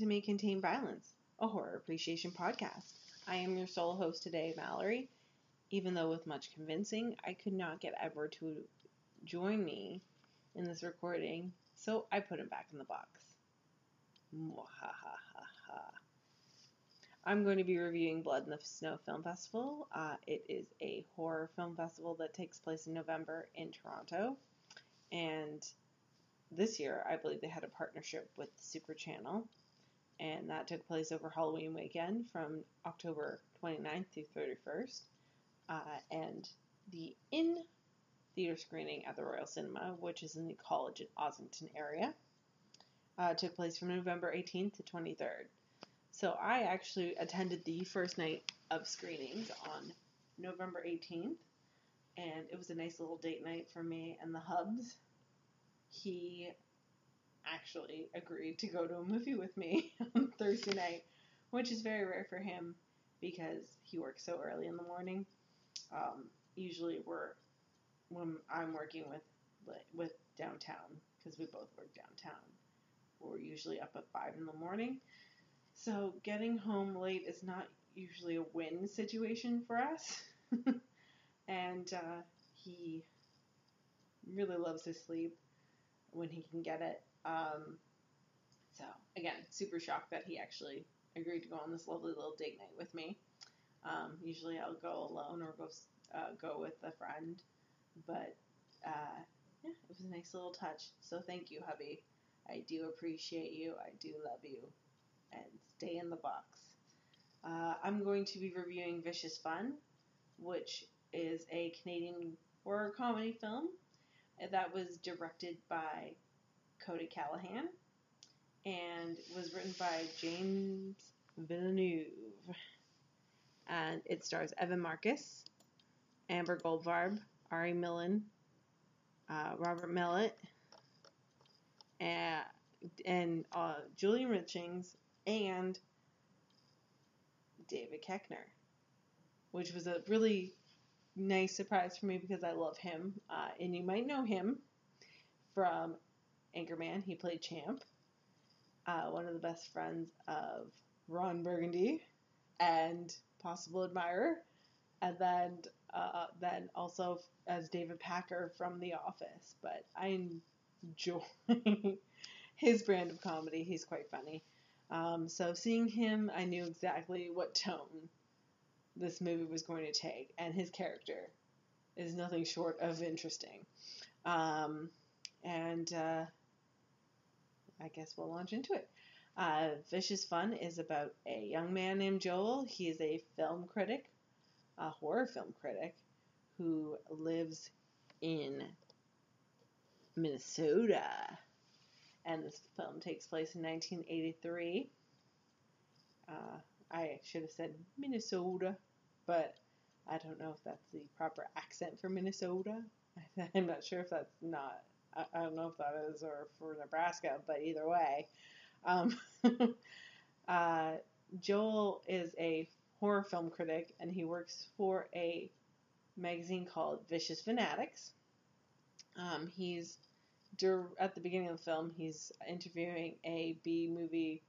To May Contain Violence, a horror appreciation podcast. I am your sole host today, Mallory. Even though with much convincing, I could not get Edward to join me in this recording, so I put him back in the box. I'm going to be reviewing Blood in the Snow Film Festival. Uh, it is a horror film festival that takes place in November in Toronto. And this year, I believe they had a partnership with the Super Channel. And that took place over Halloween weekend from October 29th through 31st. Uh, and the in theater screening at the Royal Cinema, which is in the College at Ossington area, uh, took place from November 18th to 23rd. So I actually attended the first night of screenings on November 18th, and it was a nice little date night for me and the Hubs. He actually agreed to go to a movie with me on Thursday night, which is very rare for him because he works so early in the morning. Um, usually, we're when I'm working with with downtown because we both work downtown. We're usually up at five in the morning, so getting home late is not usually a win situation for us. and uh, he really loves his sleep when he can get it. Um, so again, super shocked that he actually agreed to go on this lovely little date night with me. Um, usually I'll go alone or go uh, go with a friend, but uh, yeah, it was a nice little touch. So thank you, hubby. I do appreciate you. I do love you and stay in the box. Uh, I'm going to be reviewing Vicious Fun, which is a Canadian horror comedy film that was directed by Cody Calahan and was written by James Villeneuve. And it stars Evan Marcus, Amber Goldfarb, Ari Millen, uh, Robert Maillet, and, and uh, Julian Richings, and David Koechner, which was a really nice surprise for me because I love him. Uh, and you might know him from Anchorman. He played Champ, uh, one of the best friends of Ron Burgundy and possible admirer. And then, uh, then also as David Packer from The Office. But I enjoy his brand of comedy. He's quite funny. Um, so seeing him, I knew exactly what tone this movie was going to take, and his character is nothing short of interesting. Um, and uh, I guess we'll launch into it. Uh, Vicious Fun is about a young man named Joel. He is a film critic, a horror film critic, who lives in Minnesota and this film takes place in 1983. Uh, I should have said Minnesota, but I don't know if that's the proper accent for Minnesota. I'm not sure if that's not. I, I don't know if that is or for Nebraska, but either way, um, uh, Joel is a horror film critic, and he works for a magazine called Vicious Fanatics. Um, he's at the beginning of the film, he's interviewing a B movie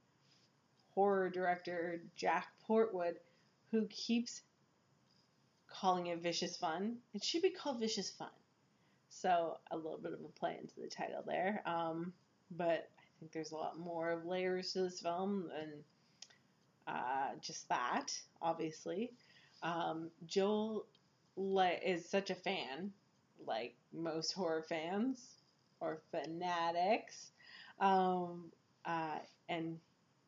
horror director, Jack Portwood, who keeps calling it Vicious Fun. It should be called Vicious Fun. So a little bit of a play into the title there. Um, but I think there's a lot more layers to this film than uh, just that, obviously. Um, Joel is such a fan, like most horror fans, or fanatics. Um, uh, and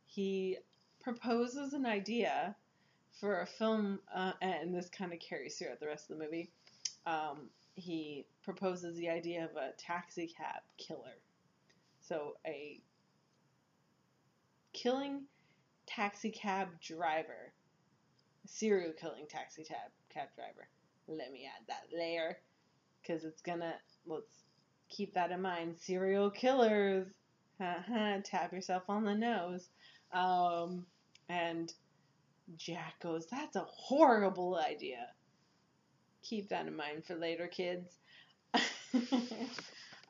he proposes an idea for a film, uh, and this kind of carries throughout the rest of the movie. Um, he proposes the idea of a taxi cab killer. So, a killing taxi cab driver, serial killing taxi cab, cab driver. Let me add that layer because it's gonna, let's keep that in mind. Serial killers. Tap yourself on the nose. Um, and Jack goes, That's a horrible idea. Keep that in mind for later, kids.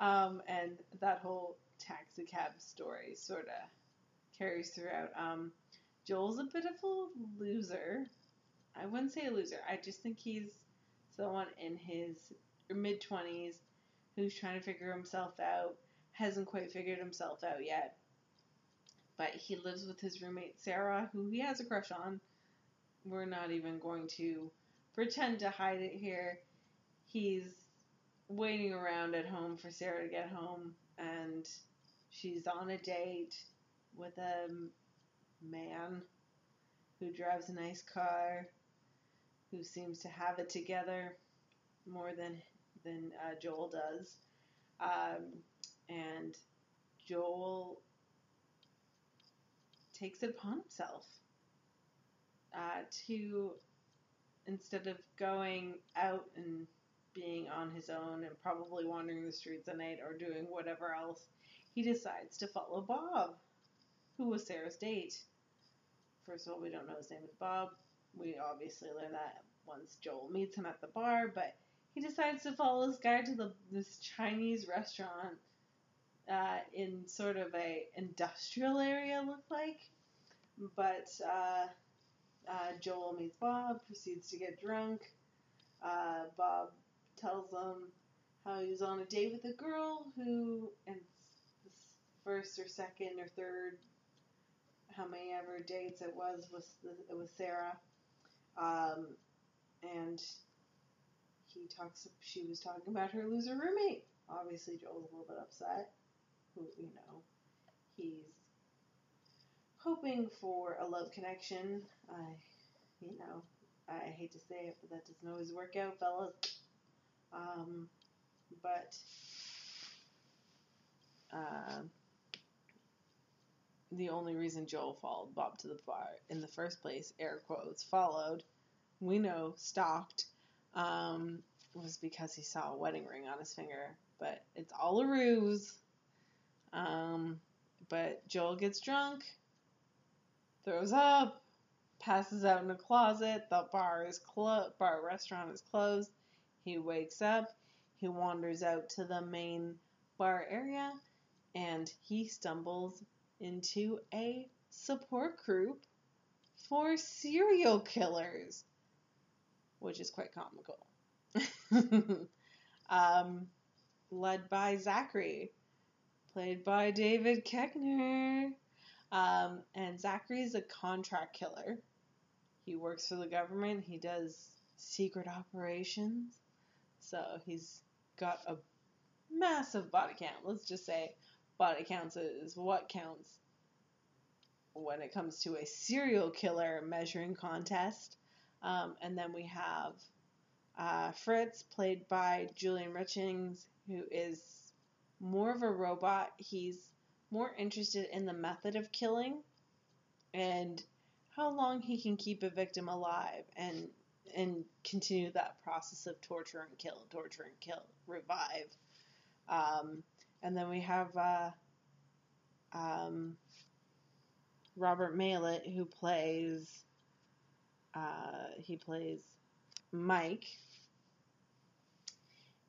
um, and that whole taxi cab story sort of carries throughout. Um, Joel's a bit of a loser. I wouldn't say a loser. I just think he's someone in his mid 20s who's trying to figure himself out, hasn't quite figured himself out yet. But he lives with his roommate Sarah, who he has a crush on. We're not even going to pretend to hide it here. He's waiting around at home for Sarah to get home, and she's on a date with a man who drives a nice car, who seems to have it together more than than uh, Joel does, um, and Joel takes it upon himself uh, to instead of going out and being on his own and probably wandering the streets at night or doing whatever else, he decides to follow Bob, who was Sarah's date. First of all, we don't know his name is Bob. We obviously learn that once Joel meets him at the bar, but he decides to follow this guy to the this Chinese restaurant uh, in sort of a industrial area, look like. But uh, uh, Joel meets Bob, proceeds to get drunk. Uh, Bob tells them how he was on a date with a girl who, and first or second or third, how many ever dates it was, was it was Sarah. Um, and he talks. She was talking about her loser roommate. Obviously, Joel's a little bit upset. Who you know, he's hoping for a love connection. I, you know, I hate to say it, but that doesn't always work out, fellas. Um, but uh, the only reason Joel followed Bob to the bar in the first place, air quotes, followed, we know, stalked, um, was because he saw a wedding ring on his finger. But it's all a ruse. Um, but Joel gets drunk, throws up, passes out in a closet. The bar is closed. Bar restaurant is closed. He wakes up. He wanders out to the main bar area, and he stumbles into a support group for serial killers which is quite comical. um, led by Zachary, played by David Koechner. Um, and Zachary is a contract killer. He works for the government. He does secret operations. So he's got a massive body count. Let's just say body counts is what counts when it comes to a serial killer measuring contest. Um, and then we have uh, Fritz, played by Julian Richings, who is more of a robot. He's more interested in the method of killing and how long he can keep a victim alive and and continue that process of torture and kill, torture and kill, revive. Um, and then we have uh, um, Robert Maillet, who plays uh, he plays Mike,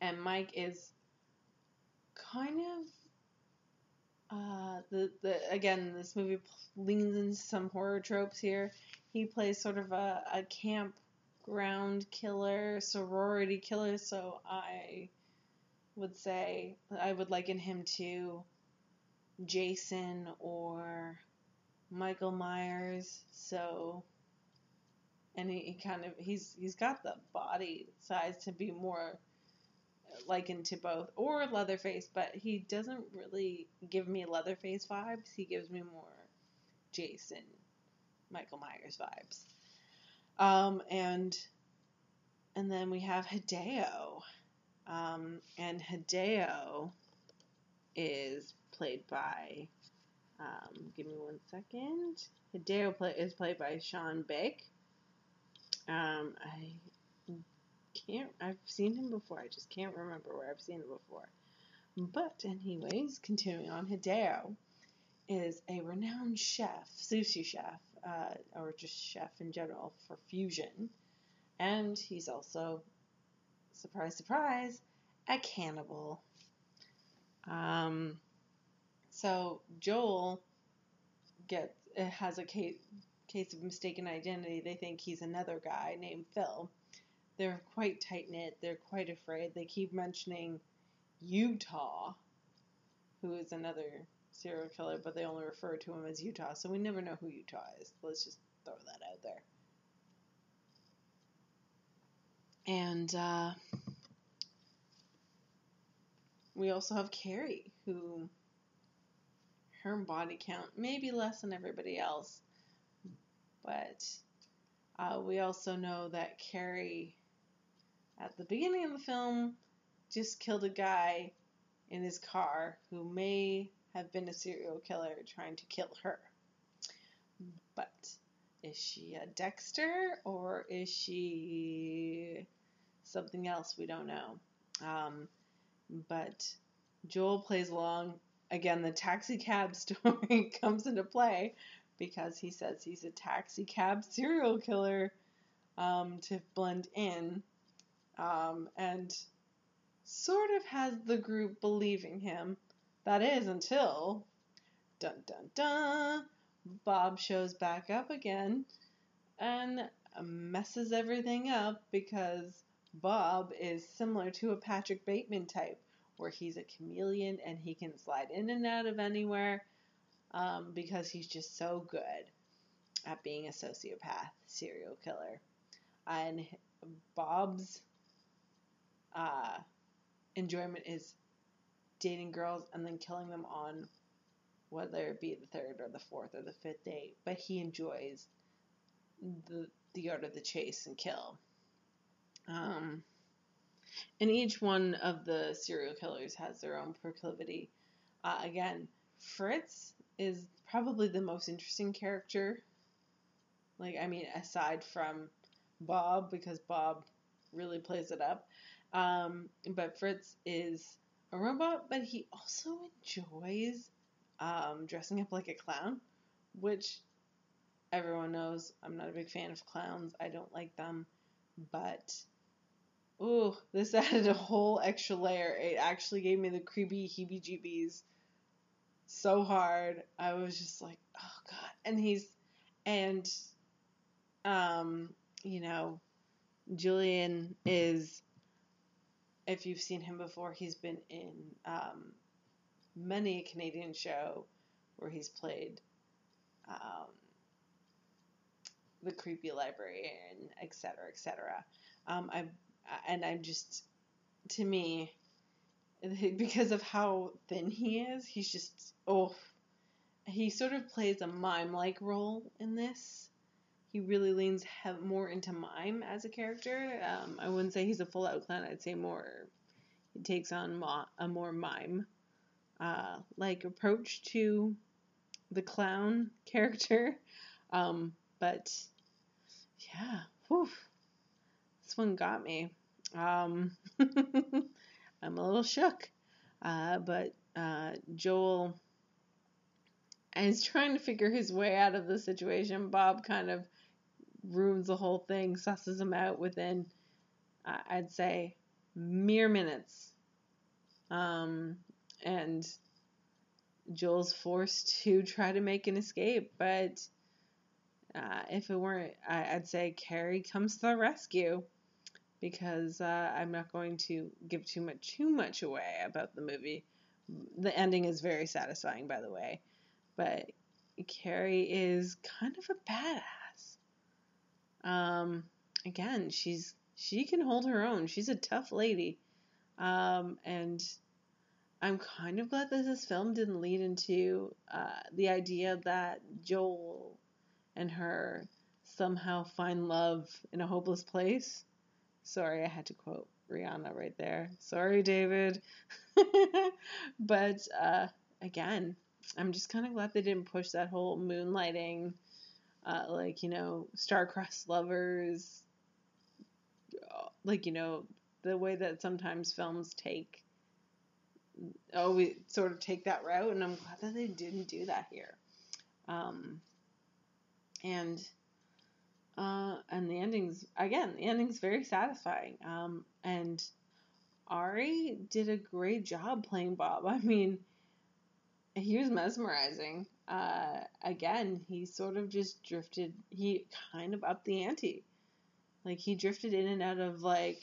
and Mike is kind of uh, the the again this movie leans into some horror tropes here. He plays sort of a, a campground killer, sorority killer. So I would say I would liken him to Jason or Michael Myers. So and he, he kind of he's he's got the body size to be more likened to both or Leatherface, but he doesn't really give me Leatherface vibes. He gives me more Jason, Michael Myers vibes. Um, and and then we have Hideo, um, and Hideo is played by. Um, give me one second. Hideo play, is played by Sean Baek. Um, I can't. I've seen him before. I just can't remember where I've seen him before. But anyways, continuing on, Hideo is a renowned chef, sushi chef, uh, or just chef in general for fusion, and he's also, surprise, surprise, a cannibal. Um, so Joel gets has a case case of mistaken identity. They think he's another guy named Phil. They're quite tight knit. They're quite afraid. They keep mentioning Utah, who is another serial killer, but they only refer to him as Utah, so we never know who Utah is. Let's just throw that out there. And uh, we also have Carrie, who her body count may be less than everybody else, but uh, we also know that Carrie, at the beginning of the film, just killed a guy in his car who may have been a serial killer trying to kill her. But is she a Dexter or is she something else? We don't know. Um, but Joel plays along. Again, the taxi cab story comes into play because he says he's a taxi cab serial killer um, to blend in um, and sort of has the group believing him. That is until dun dun dun Bob shows back up again and messes everything up because Bob is similar to a Patrick Bateman type, where he's a chameleon and he can slide in and out of anywhere um, because he's just so good at being a sociopath serial killer. And Bob's uh, enjoyment is dating girls and then killing them on whether it be the third or the fourth or the fifth date. But he enjoys the the art of the chase and kill. Um, and each one of the serial killers has their own proclivity. Uh, again, Fritz is probably the most interesting character. Like, I mean, aside from Bob, because Bob really plays it up. Um, but Fritz is a robot, but he also enjoys um, dressing up like a clown, which everyone knows I'm not a big fan of clowns. I don't like them. But, ooh, this added a whole extra layer. It actually gave me the creepy heebie jeebies so hard. I was just like, oh god. And he's and um, you know, Julian is if you've seen him before, he's been in um, many a Canadian show where he's played um, the creepy librarian, etc., etc. Um, I and I'm just to me because of how thin he is, he's just oh, he sort of plays a mime-like role in this. He really leans more into mime as a character. Um, I wouldn't say he's a full-out clown. I'd say more he takes on a more mime uh, like approach to the clown character. Um, but yeah, whew, this one got me. Um, I'm a little shook. Uh, but uh, Joel is trying to figure his way out of the situation. Bob kind of ruins the whole thing, susses him out within, uh, I'd say, mere minutes. Um, and Joel's forced to try to make an escape, but uh, if it weren't, I, would say Carrie comes to the rescue because uh, I'm not going to give too much too much away about the movie. The ending is very satisfying, by the way, but Carrie is kind of a badass. Um, again, she's she can hold her own. She's a tough lady, um, and I'm kind of glad that this film didn't lead into uh, the idea that Joel and her somehow find love in a hopeless place Sorry, I had to quote Rihanna right there. Sorry, David. but uh, again, I'm just kind of glad they didn't push that whole moonlighting, uh, like, you know, star-crossed lovers, like, you know, the way that sometimes films take, oh, we sort of take that route, and I'm glad that they didn't do that here. Um, and uh, and the ending's again, the ending's very satisfying. Um, and Ari did a great job playing Bob. I mean, he was mesmerizing. Uh, again, he sort of just drifted. He kind of upped the ante. Like he drifted in and out of like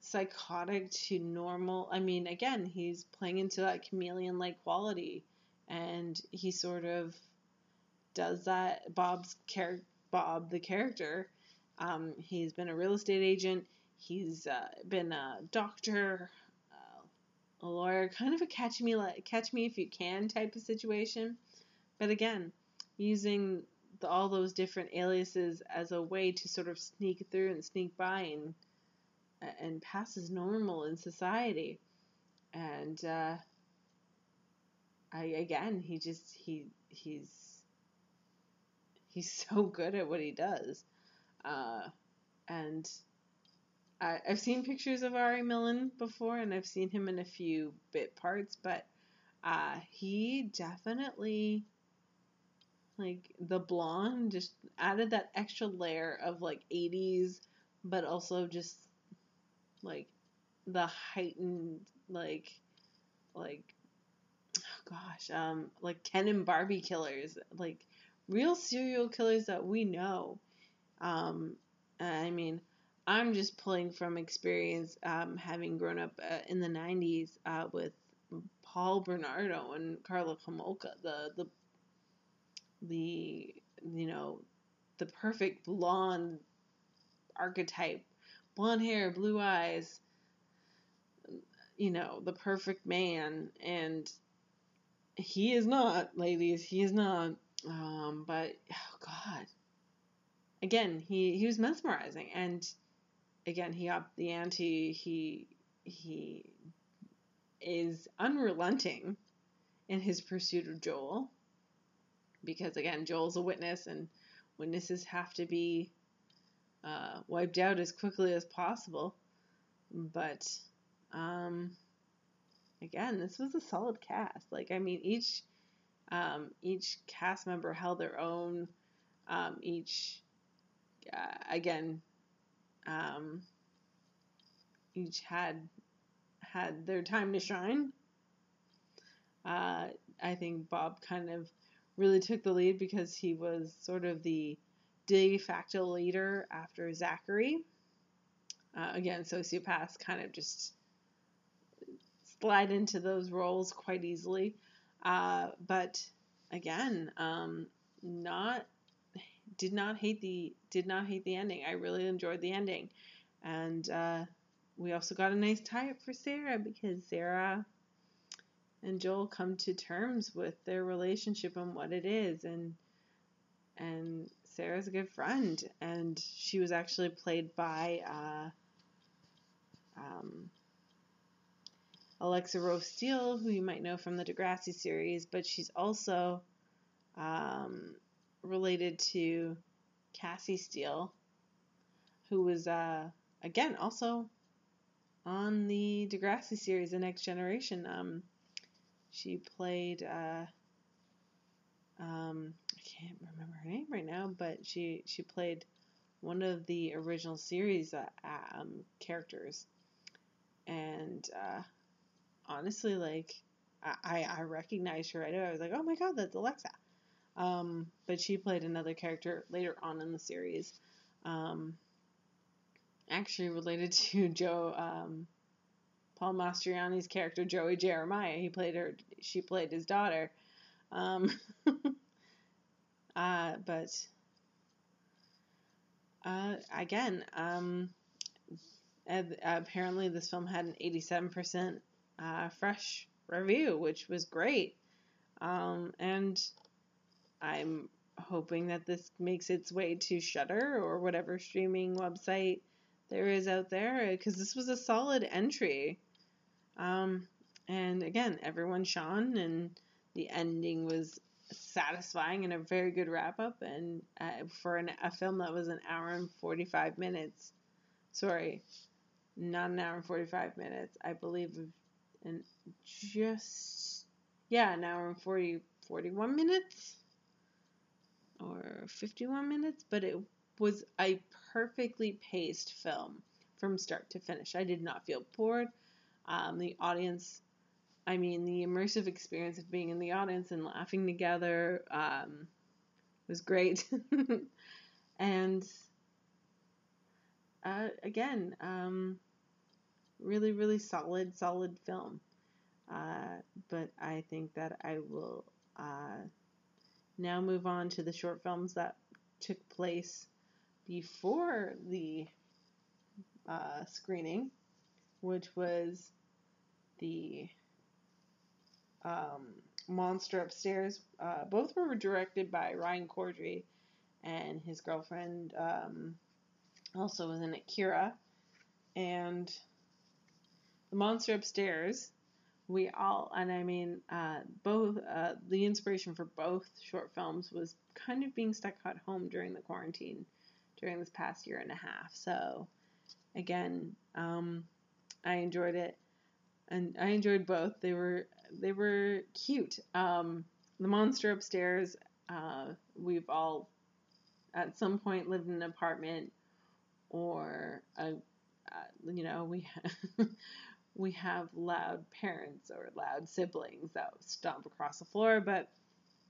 psychotic to normal. I mean, again, he's playing into that chameleon like quality, and he sort of does that. Bob's character, Bob, the character, um, he's been a real estate agent. He's uh, been a doctor, uh, a lawyer, kind of a catch me catch me if you can type of situation. But again, using the, all those different aliases as a way to sort of sneak through and sneak by and and pass as normal in society. And uh, I again, he just he he's he's so good at what he does. Uh, and I, I've seen pictures of Ari Millen before, and I've seen him in a few bit parts, but uh, he definitely like the blonde just added that extra layer of like 80s, but also just like the heightened like like oh gosh um like Ken and Barbie killers like real serial killers that we know. Um I mean I'm just pulling from experience, um, having grown up uh, in the '90s uh, with Paul Bernardo and Karla Homolka, the the the you know the perfect blonde archetype, blonde hair, blue eyes, you know the perfect man, and he is not, ladies, he is not. Um, but oh God, again, he he was mesmerizing and again, he upped the ante. He he is unrelenting in his pursuit of Joel because again, Joel's a witness, and witnesses have to be uh, wiped out as quickly as possible. But um, again, this was a solid cast. Like I mean, each um, each cast member held their own. Um, each uh, again um, each had had their time to shine. Uh, I think Bob kind of really took the lead because he was sort of the de facto leader after Zachary. Uh, again, sociopaths kind of just slide into those roles quite easily. Uh, but again, um, not did not hate the did not hate the ending. I really enjoyed the ending, and uh, we also got a nice tie up for Sarah because Sarah and Joel come to terms with their relationship and what it is, and and Sarah's a good friend, and she was actually played by uh, um, Alexa Rose Steele, who you might know from the Degrassi series, but she's also um, related to Cassie Steele, who was uh, again also on the Degrassi series, The Next Generation. Um, she played. Uh, um, I can't remember her name right now, but she she played one of the original series uh, um, characters, and uh, honestly, like I I recognized her right away. I was like, oh my god, that's Alexa. Um, but she played another character later on in the series. Um, actually related to Joe um, Paul Mastroianni's character Joey Jeremiah. He played her. She played his daughter. Um, uh, but uh, again, um, apparently this film had an 87% uh, fresh review, which was great. Um, and I'm hoping that this makes its way to Shudder or whatever streaming website there is out there because this was a solid entry. Um, and again, everyone shone, and the ending was satisfying and a very good wrap up. And uh, for an, a film that was an hour and 45 minutes, sorry, not an hour and 45 minutes, I believe, and just, yeah, an hour and 40, 41 minutes or 51 minutes, but it was a perfectly paced film from start to finish. I did not feel bored. Um, the audience I mean, the immersive experience of being in the audience and laughing together um, was great. and uh, again, um, really, really solid, solid film. Uh, but I think that I will uh, now move on to the short films that took place before the uh, screening, which was the um, Monster Upstairs. Uh, both were directed by Ryan Cordry, and his girlfriend um, also was in it, Kira. And The Monster Upstairs, we all, and I mean, uh, both, uh, the inspiration for both short films was kind of being stuck at home during the quarantine during this past year and a half. So, again, um, I enjoyed it, and I enjoyed both. They were they were cute. Um, the monster upstairs. Uh, we've all at some point lived in an apartment or a, uh, you know we have, we have loud parents or loud siblings that stomp across the floor, but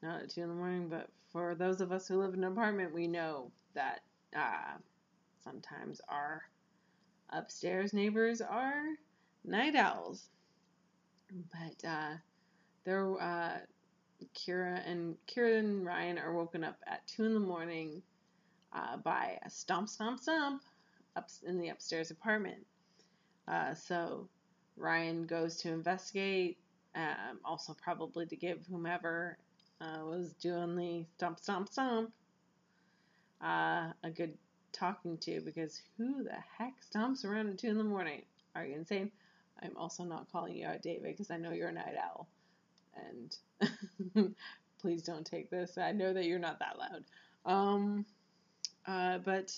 not at two in the morning. But for those of us who live in an apartment, we know that uh, sometimes our upstairs neighbors are night owls. But uh, they're uh, Kira and Kira and Ryan are woken up at two in the morning uh, by a stomp, stomp, stomp up in the upstairs apartment. Uh, so Ryan goes to investigate, um, also probably to give whomever uh, was doing the stomp, stomp, stomp uh, a good talking to because who the heck stomps around at 2 in the morning? Are you insane? I'm also not calling you out, David, because I know you're a night owl. And please don't take this. I know that you're not that loud. Um, uh, but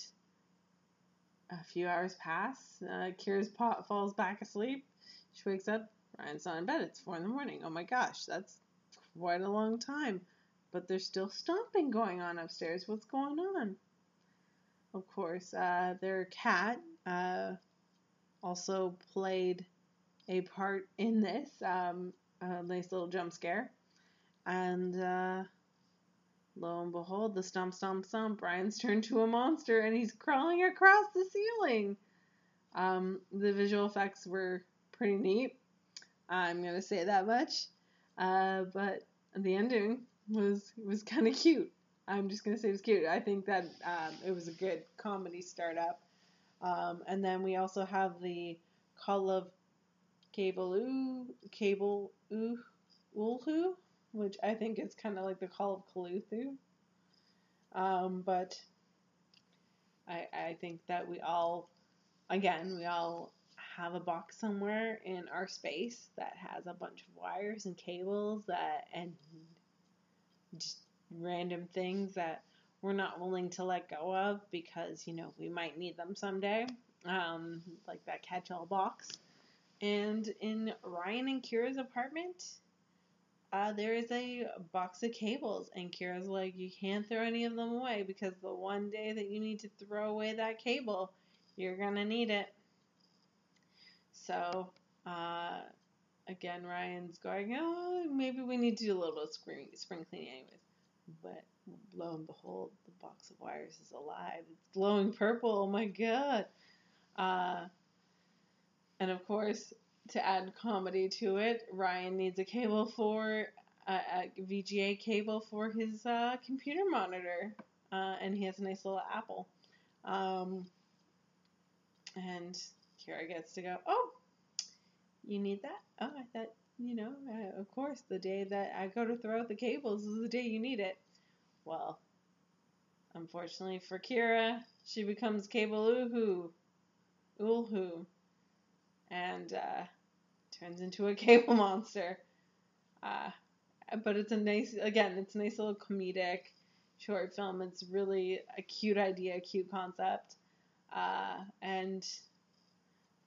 a few hours pass. Uh, Kira's pot falls back asleep. She wakes up. Ryan's not in bed. It's four in the morning. Oh my gosh, that's quite a long time. But there's still stomping going on upstairs. What's going on? Of course, uh, their cat uh, also played a part in this. Um, a nice little jump scare. And uh, lo and behold, the stomp, stomp, stomp, Brian's turned to a monster and he's crawling across the ceiling. Um, the visual effects were pretty neat. I'm gonna say that much. Uh, but the ending was was kind of cute. I'm just gonna say it was cute. I think that um, it was a good comedy startup. Um, and then we also have the Call of Cable Cable Ulhu, which I think is kind of like the Call of Cthulhu. Um, but I I think that we all, again, we all have a box somewhere in our space that has a bunch of wires and cables that and just random things that we're not willing to let go of because you know we might need them someday. Um, like that catch-all box. And in ryan and kira's apartment uh, there is a box of cables. And kira's like you can't throw any of them away because the one day that you need to throw away that cable you're gonna need it. So, uh, again, Ryan's going, oh, maybe we need to do a little spring, spring cleaning anyways. But lo and behold, the box of wires is alive. It's glowing purple. Oh my god. Uh, and of course, to add comedy to it, Ryan needs a cable for a, a VGA cable for his uh, computer monitor, uh, and he has a nice little Apple. Um, and Kira gets to go, oh, you need that? Oh, I thought, you know, uh, of course, the day that I go to throw out the cables is the day you need it. Well, unfortunately for Kira, she becomes Cable Uhu, Ulhu, and uh, turns into a cable monster. Uh, but it's a nice, again, it's a nice little comedic short film. It's really a cute idea, a cute concept. Uh, and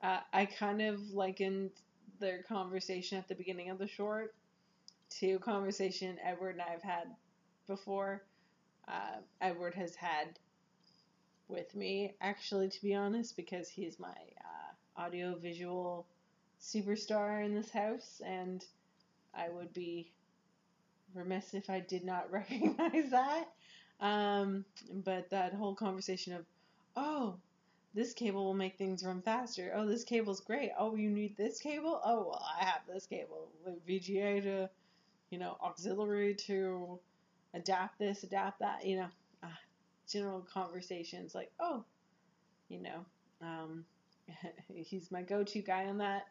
uh, I kind of likened their conversation at the beginning of the short to conversation Edward and I have had before. Uh, Edward has had with me, actually, to be honest, because he's my uh, audio visual superstar in this house, and I would be remiss if I did not recognize that. Um, but that whole conversation of, oh, this cable will make things run faster. Oh, this cable's great. Oh, you need this cable? Oh, well, I have this cable with VGA to, you know, auxiliary to adapt this, adapt that, you know, uh, general conversations like, oh, you know, um, he's my go-to guy on that.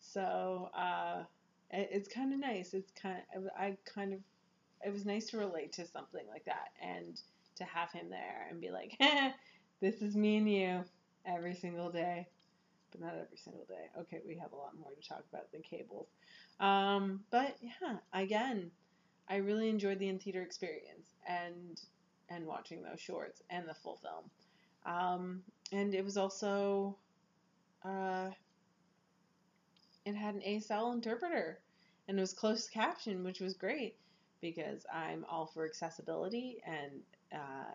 So uh, it, it's kind of nice. It's kind of I kind of it was nice to relate to something like that and to have him there and be like, this is me and you every single day. But not every single day. Okay, we have a lot more to talk about than cables. Um, but yeah, again, I really enjoyed the in theater experience and and watching those shorts and the full film. Um, and it was also uh, it had an ASL interpreter and it was closed caption, which was great because I'm all for accessibility and uh,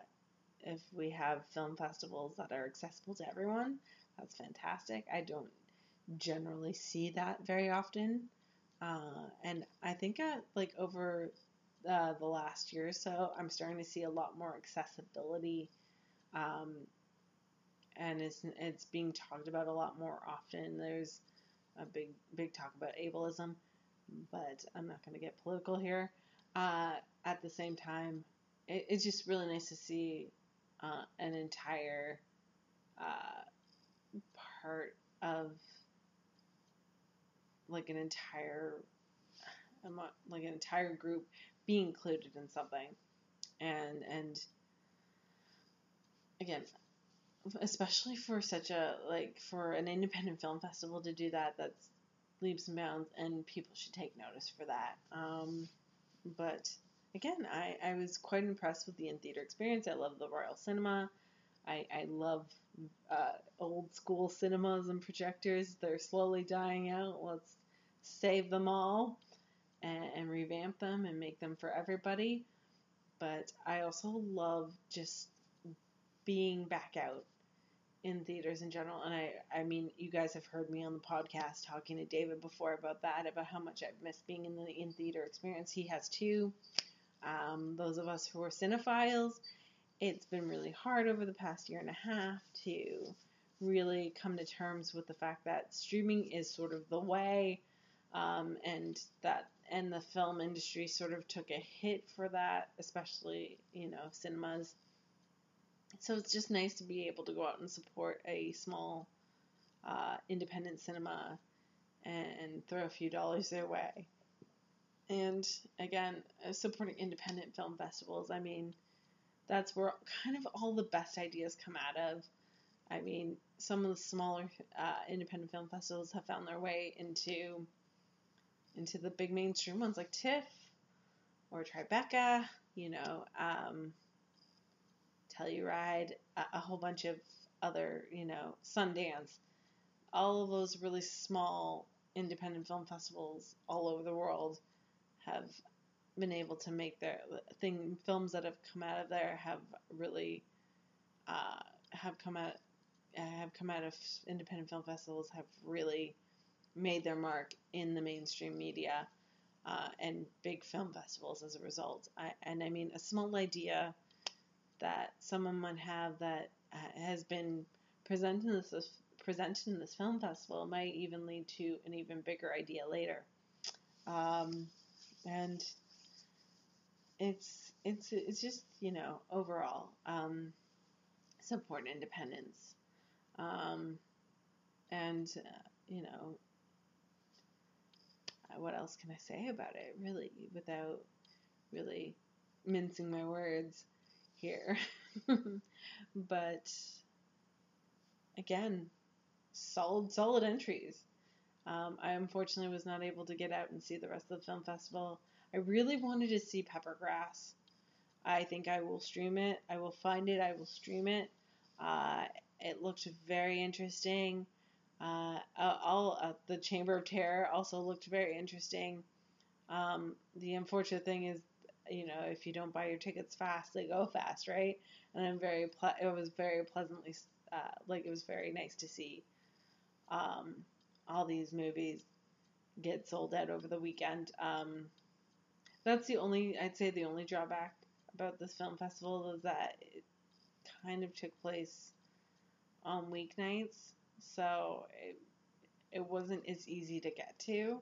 if we have film festivals that are accessible to everyone, that's fantastic. I don't generally see that very often. Uh, and I think at, like over uh, the last year or so, I'm starting to see a lot more accessibility um, and it's it's being talked about a lot more often. There's a big big talk about ableism, but I'm not going to get political here. Uh, at the same time, it, it's just really nice to see uh, an entire uh, part of like an entire like an entire group be included in something. And and again especially for such a like for an independent film festival to do that that's leaps and bounds and people should take notice for that. Um, but again I, I was quite impressed with the in-theater experience i love the royal cinema i, I love uh, old school cinemas and projectors they're slowly dying out let's save them all and, and revamp them and make them for everybody but i also love just being back out in theaters in general. And I, I mean, you guys have heard me on the podcast talking to David before about that, about how much I've missed being in the in theater experience. He has too. Um, those of us who are cinephiles, it's been really hard over the past year and a half to really come to terms with the fact that streaming is sort of the way, um, and that and the film industry sort of took a hit for that, especially you know cinemas so it's just nice to be able to go out and support a small uh, independent cinema and, throw a few dollars their way. And again, uh, supporting independent film festivals, I mean, that's where kind of all the best ideas come out of. I mean, some of the smaller uh, independent film festivals have found their way into into the big mainstream ones like TIFF or Tribeca. You know, um, Telluride, a, a whole bunch of other, you know, Sundance, all of those really small independent film festivals all over the world have been able to make their thing films that have come out of there have really uh, have come out have come out of independent film festivals have really made their mark in the mainstream media uh, and big film festivals as a result. I, and I mean, a small idea that someone might have that uh, has been presented in this presented in this film festival might even lead to an even bigger idea later. Um, and it's it's it's just you know overall um, support independence, um, and uh, you know uh, what else can I say about it really without really mincing my words here. but again, solid, solid entries. Um, I unfortunately was not able to get out and see the rest of the film festival. I really wanted to see Peppergrass. I think I will stream it. I will find it. I will stream it. Uh, it looked very interesting. Uh, all uh, the Chamber of Terror also looked very interesting. Um, the unfortunate thing is you know, if you don't buy your tickets fast, they go fast, right? And I'm very, ple- it was very pleasantly, uh, like it was very nice to see um, all these movies get sold out over the weekend. Um, that's the only, I'd say, the only drawback about this film festival is that it kind of took place on weeknights, so it, it wasn't as easy to get to.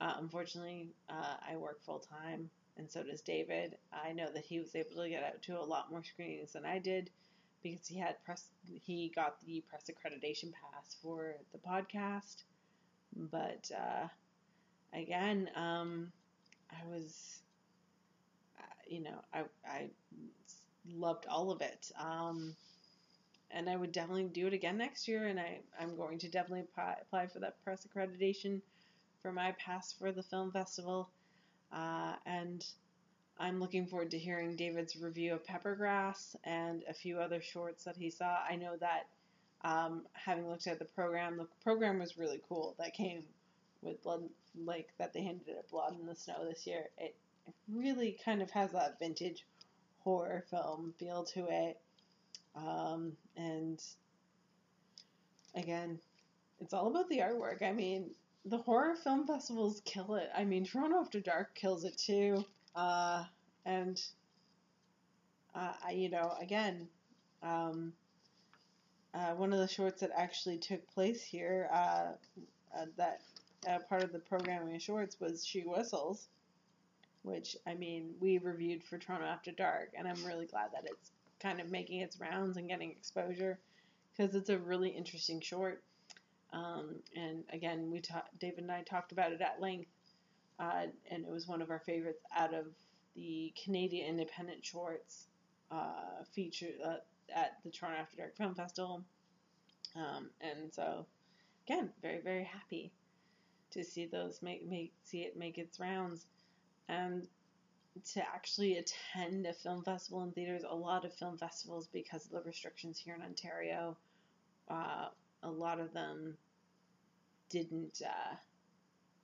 Uh, unfortunately, uh, I work full time, and so does David. I know that he was able to get out to a lot more screenings than I did because he had press. He got the press accreditation pass for the podcast, but uh, again, um, I was, uh, you know, I I loved all of it. Um, and I would definitely do it again next year. And I, I'm going to definitely apply, apply for that press accreditation for my pass for the film festival. Uh, and I'm looking forward to hearing David's review of Peppergrass and a few other shorts that he saw. I know that um, having looked at the program, the program was really cool. That came with blood, like that they handed it Blood in the Snow this year. It, really kind of has that vintage horror film feel to it. Um, and again, it's all about the artwork. I mean, the horror film festivals kill it. I mean, Toronto After Dark kills it too. Uh, and, uh, I, you know, again, um, uh, one of the shorts that actually took place here, uh, uh, that uh, part of the programming of shorts was She Whistles, which, I mean, we reviewed for Toronto After Dark, and I'm really glad that it's kind of making its rounds and getting exposure because it's a really interesting short. Um, and again, we ta- David and I talked about it at length, uh, and it was one of our favorites out of the Canadian independent shorts uh, featured uh, at the Toronto After Dark Film Festival. Um, and so, again, very very happy to see those make make see it make its rounds, and to actually attend a film festival in theaters. A lot of film festivals, because of the restrictions here in Ontario, uh, a lot of them didn't uh,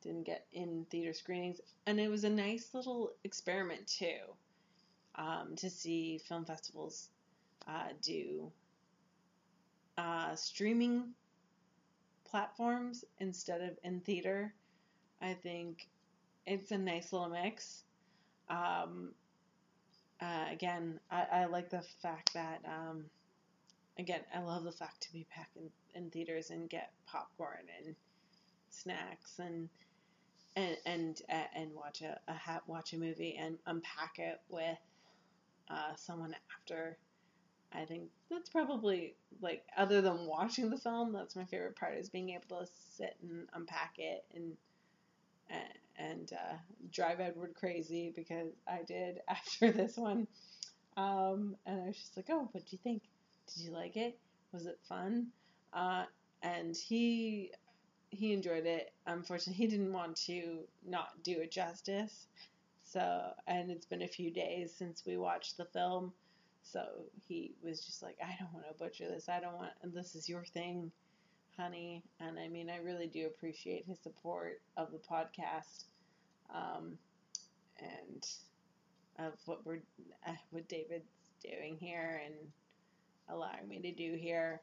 didn't get in theater screenings, and it was a nice little experiment too um, to see film festivals uh, do uh, streaming platforms instead of in theater. I think it's a nice little mix. Um, uh, again, I, I like the fact that, um, again, I love the fact to be back in, in theaters and get popcorn and snacks and and and and watch a, a watch a movie and unpack it with uh, someone after. I think that's probably like other than watching the film, that's my favorite part is being able to sit and unpack it and and uh, drive Edward crazy because I did after this one. Um, and I was just like, oh, what do you think? Did you like it? Was it fun? Uh, and he he enjoyed it. Unfortunately, he didn't want to not do it justice. So, and it's been a few days since we watched the film. So he was just like, I don't want to butcher this. I don't want, and this is your thing honey. And I mean, I really do appreciate his support of the podcast um, and of what we're uh, what David's doing here and allowing me to do here.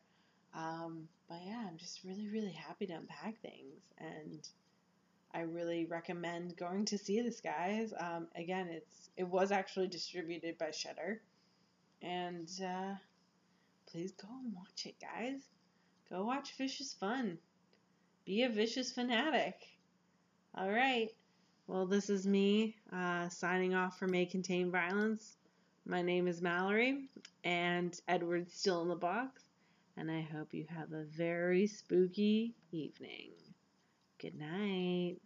Um, but yeah, I'm just really, really happy to unpack things, and I really recommend going to see this, guys. Um, again, it's it was actually distributed by Shudder, and uh, please go and watch it, guys. Go watch Vicious Fun. Be a vicious fanatic. All right. Well, this is me uh, signing off for May Contain Violence. My name is Mallory, and Edward's still in the box and I hope you have a very spooky evening. Good night.